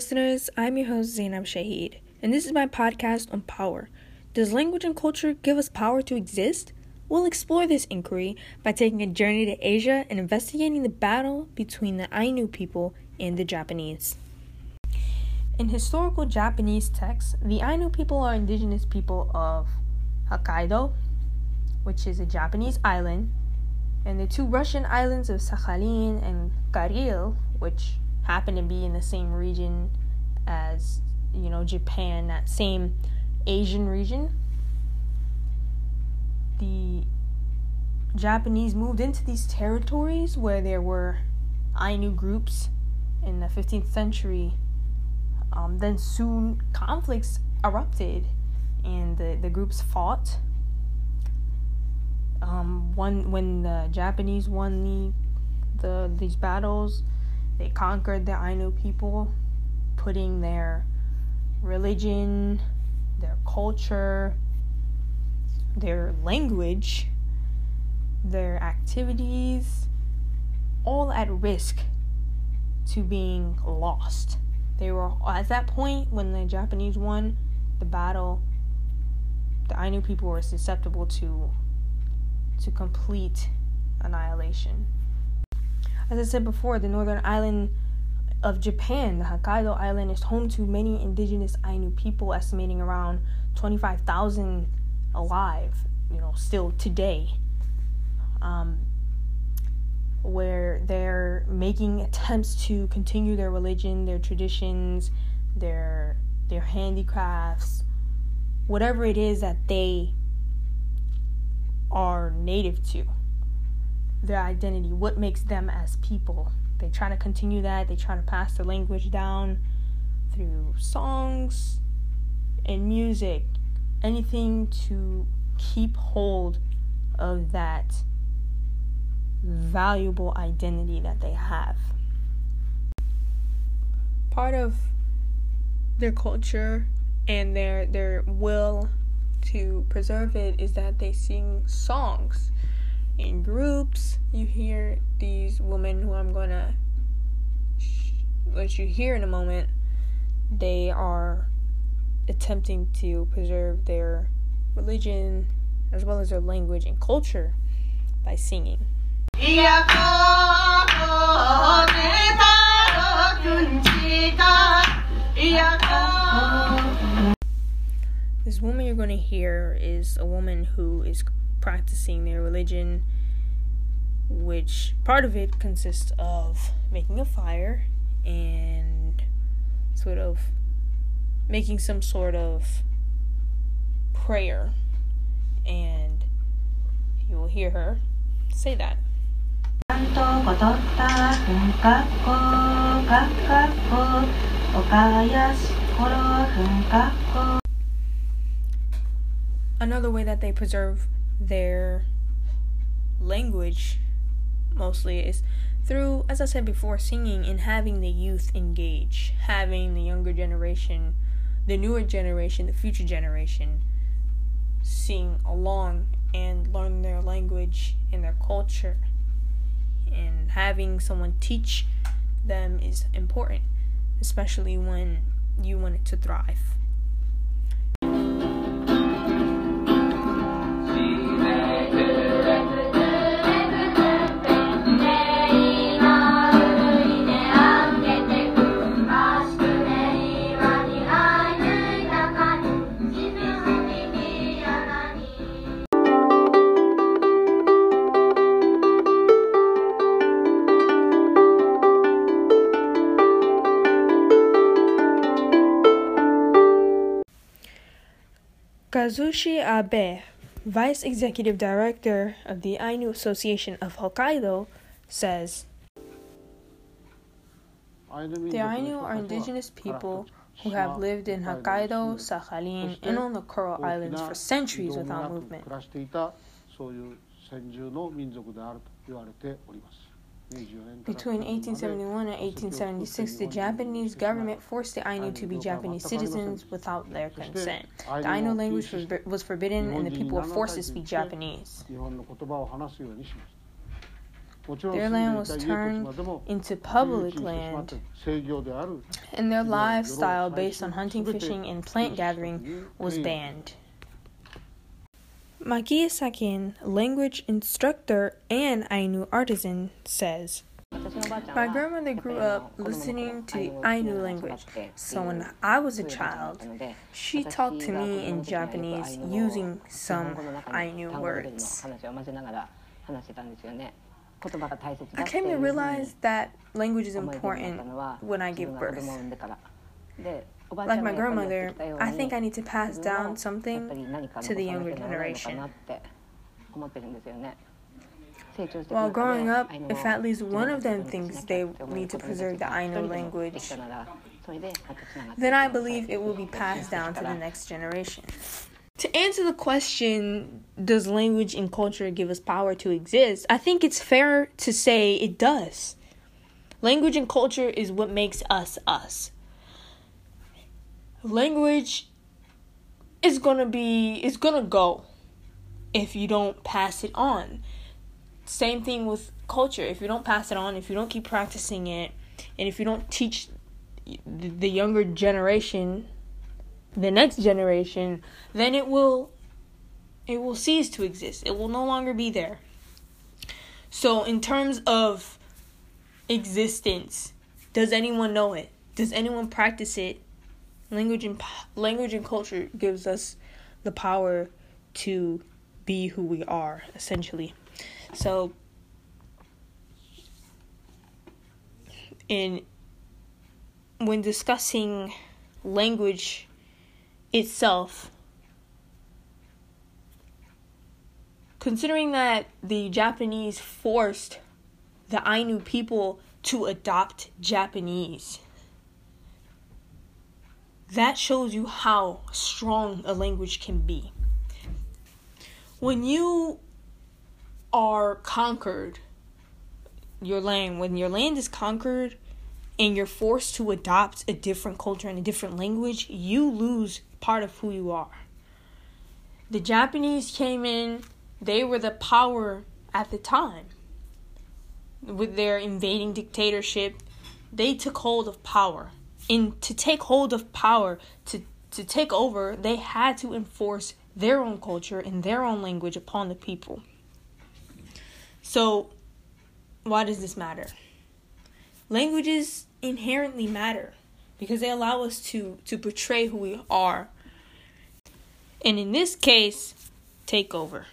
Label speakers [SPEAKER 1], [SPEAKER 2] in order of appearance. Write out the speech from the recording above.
[SPEAKER 1] Listeners. I'm your host, Zainab Shahid, and this is my podcast on power. Does language and culture give us power to exist? We'll explore this inquiry by taking a journey to Asia and investigating the battle between the Ainu people and the Japanese. In historical Japanese texts, the Ainu people are indigenous people of Hokkaido, which is a Japanese island, and the two Russian islands of Sakhalin and Kuril, which happen to be in the same region as, you know, Japan, that same Asian region. The Japanese moved into these territories where there were Ainu groups in the 15th century. Um, then soon conflicts erupted and the, the groups fought. Um, one when the Japanese won the the these battles, they conquered the Ainu people, putting their religion, their culture, their language, their activities, all at risk to being lost. They were at that point when the Japanese won the battle, the Ainu people were susceptible to to complete annihilation. As I said before, the northern island of Japan, the Hokkaido island, is home to many indigenous Ainu people, estimating around 25,000 alive, you know, still today. Um, where they're making attempts to continue their religion, their traditions, their their handicrafts, whatever it is that they are native to their identity, what makes them as people. They try to continue that, they try to pass the language down through songs and music, anything to keep hold of that valuable identity that they have. Part of their culture and their their will to preserve it is that they sing songs in groups. You hear these women who I'm gonna let you hear in a moment. They are attempting to preserve their religion as well as their language and culture by singing. This woman you're going to hear is a woman who is practicing their religion, which part of it consists of making a fire and sort of making some sort of prayer. And you will hear her say that. Another way that they preserve their language mostly is through, as I said before, singing and having the youth engage, having the younger generation, the newer generation, the future generation sing along and learn their language and their culture. And having someone teach them is important, especially when you want it to thrive. Kazushi Abe, Vice Executive Director of the Ainu Association of Hokkaido, says The Ainu are indigenous people who have lived in Hokkaido, Sakhalin, and on the Kuril Islands for centuries without movement. Between 1871 and 1876, the Japanese government forced the Ainu to be Japanese citizens without their consent. The Ainu language was, forbidden and the people were forced to speak Japanese. Their land was turned into public land, and their lifestyle based on hunting, fishing, and plant gathering was banned. Makia Sakin, language instructor and Ainu artisan, says, my grandmother grew up listening to the Ainu language, so when I was a child, she talked to me in Japanese using some Ainu words. I came to realize that language is important when I give birth. Like my grandmother, I think I need to pass down something to the younger generation. While growing up, if at least one of them thinks they need to preserve the Ainu language, then I believe it will be passed down to the next generation. To answer the question, does language and culture give us power to exist? I think it's fair to say it does. Language and culture is what makes us us. Language is gonna be, is gonna go if you don't pass it on. Same thing with culture. If you don't pass it on, if you don't keep practicing it, and if you don't teach the younger generation, the next generation, then it will it will cease to exist. It will no longer be there. So in terms of existence, does anyone know it? Does anyone practice it? Language and language and culture gives us the power to be who we are essentially. So, in when discussing language itself, considering that the Japanese forced the Ainu people to adopt Japanese, that shows you how strong a language can be. When you are conquered, your land, when your land is conquered and you're forced to adopt a different culture and a different language, you lose part of who you are. The Japanese came in, they were the power at the time. With their invading dictatorship, they took hold of power. And to take hold of power, to, to take over, they had to enforce their own culture and their own language upon the people. So, why does this matter? Languages inherently matter because they allow us to to portray who we are. And in this case, take over.